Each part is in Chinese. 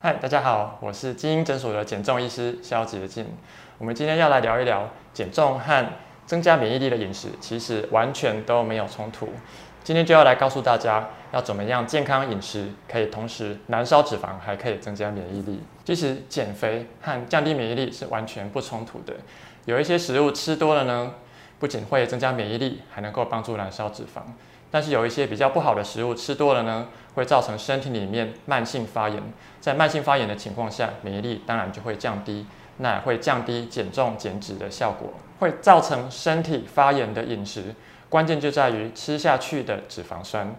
嗨，大家好，我是精英诊所的减重医师肖杰进。我们今天要来聊一聊减重和增加免疫力的饮食，其实完全都没有冲突。今天就要来告诉大家，要怎么样健康饮食，可以同时燃烧脂肪，还可以增加免疫力。其实减肥和降低免疫力是完全不冲突的。有一些食物吃多了呢，不仅会增加免疫力，还能够帮助燃烧脂肪。但是有一些比较不好的食物吃多了呢，会造成身体里面慢性发炎。在慢性发炎的情况下，免疫力当然就会降低，那会降低减重减脂的效果，会造成身体发炎的饮食。关键就在于吃下去的脂肪酸。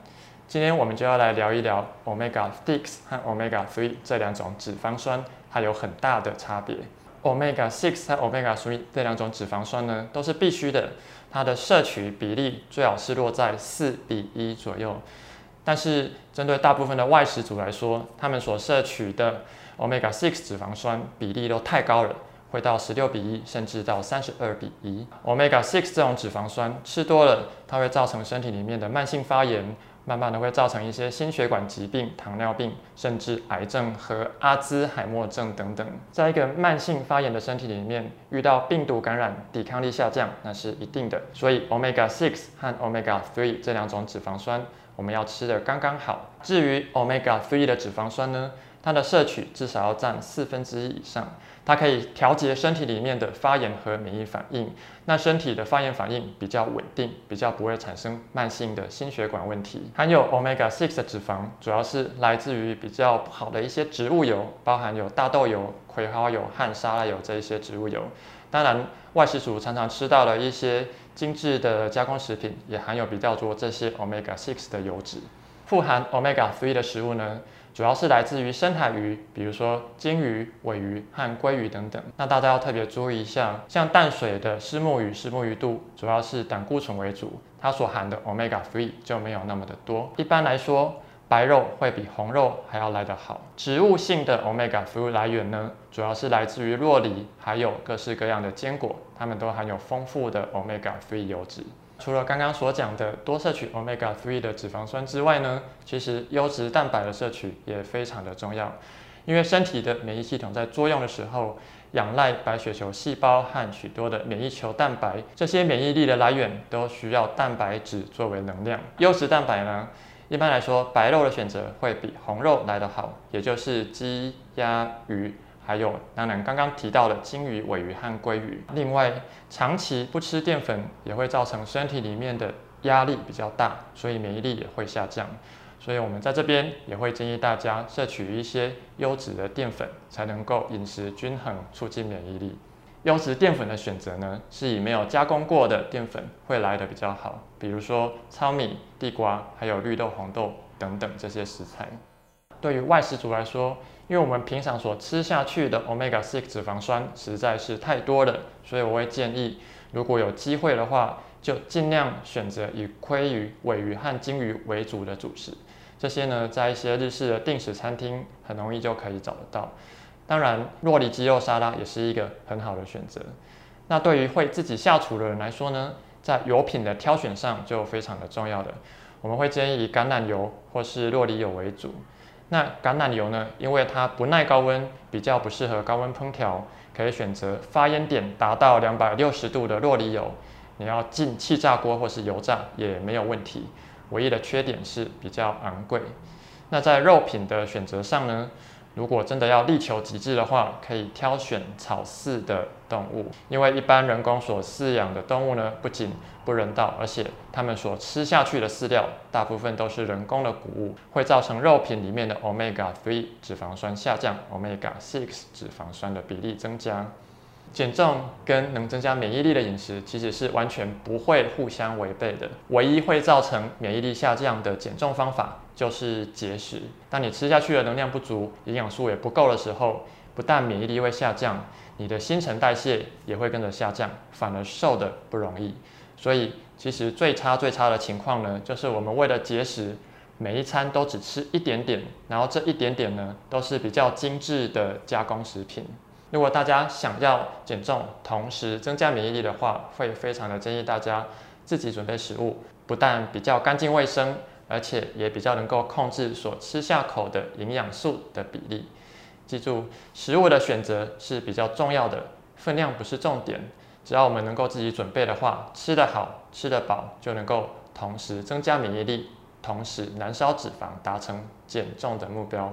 今天我们就要来聊一聊 omega six 和 omega three 这两种脂肪酸，它有很大的差别。Omega six 和 omega three 这两种脂肪酸呢，都是必须的，它的摄取比例最好是落在四比一左右。但是针对大部分的外食族来说，他们所摄取的 omega six 脂肪酸比例都太高了，会到十六比一，甚至到三十二比一。omega six 这种脂肪酸吃多了，它会造成身体里面的慢性发炎。慢慢的会造成一些心血管疾病、糖尿病，甚至癌症和阿兹海默症等等。在一个慢性发炎的身体里面，遇到病毒感染，抵抗力下降，那是一定的。所以，omega six 和 omega three 这两种脂肪酸，我们要吃的刚刚好。至于 omega three 的脂肪酸呢，它的摄取至少要占四分之一以上。它可以调节身体里面的发炎和免疫反应，那身体的发炎反应比较稳定，比较不会产生慢性的心血管问题。含有 omega six 的脂肪，主要是来自于比较不好的一些植物油，包含有大豆油、葵花油和沙拉油这一些植物油。当然，外食族常常吃到了一些精致的加工食品，也含有比较多这些 omega six 的油脂。富含 omega three 的食物呢？主要是来自于深海鱼，比如说金鱼、尾鱼和鲑鱼等等。那大家要特别注意一下，像淡水的虱目鱼、虱目鱼肚，主要是胆固醇为主，它所含的 omega three 就没有那么的多。一般来说，白肉会比红肉还要来得好。植物性的 omega three 来源呢，主要是来自于洛梨，还有各式各样的坚果，它们都含有丰富的 omega three 油脂。除了刚刚所讲的多摄取 omega three 的脂肪酸之外呢，其实优质蛋白的摄取也非常的重要。因为身体的免疫系统在作用的时候，仰赖白血球细胞和许多的免疫球蛋白，这些免疫力的来源都需要蛋白质作为能量。优质蛋白呢，一般来说白肉的选择会比红肉来得好，也就是鸡、鸭、鱼。还有，当然刚刚提到的金鱼、尾鱼和鲑鱼。另外，长期不吃淀粉也会造成身体里面的压力比较大，所以免疫力也会下降。所以我们在这边也会建议大家摄取一些优质的淀粉，才能够饮食均衡，促进免疫力。优质淀粉的选择呢，是以没有加工过的淀粉会来的比较好，比如说糙米、地瓜，还有绿豆、红豆等等这些食材。对于外食族来说，因为我们平常所吃下去的 omega six 脂肪酸实在是太多了，所以我会建议，如果有机会的话，就尽量选择以鲑鱼、尾鱼和金鱼为主的主食。这些呢，在一些日式的定时餐厅很容易就可以找得到。当然，洛里鸡肉沙拉也是一个很好的选择。那对于会自己下厨的人来说呢，在油品的挑选上就非常的重要的，我们会建议以橄榄油或是洛里油为主。那橄榄油呢？因为它不耐高温，比较不适合高温烹调，可以选择发烟点达到两百六十度的洛梨油。你要进气炸锅或是油炸也没有问题，唯一的缺点是比较昂贵。那在肉品的选择上呢？如果真的要力求极致的话，可以挑选草饲的动物，因为一般人工所饲养的动物呢，不仅不人道，而且它们所吃下去的饲料大部分都是人工的谷物，会造成肉品里面的 omega three 脂肪酸下降，omega six 脂肪酸的比例增加。减重跟能增加免疫力的饮食其实是完全不会互相违背的，唯一会造成免疫力下降的减重方法就是节食。当你吃下去的能量不足，营养素也不够的时候，不但免疫力会下降，你的新陈代谢也会跟着下降，反而瘦的不容易。所以其实最差最差的情况呢，就是我们为了节食，每一餐都只吃一点点，然后这一点点呢，都是比较精致的加工食品。如果大家想要减重，同时增加免疫力的话，会非常的建议大家自己准备食物，不但比较干净卫生，而且也比较能够控制所吃下口的营养素的比例。记住，食物的选择是比较重要的，分量不是重点。只要我们能够自己准备的话，吃得好、吃得饱，就能够同时增加免疫力，同时燃烧脂肪，达成减重的目标。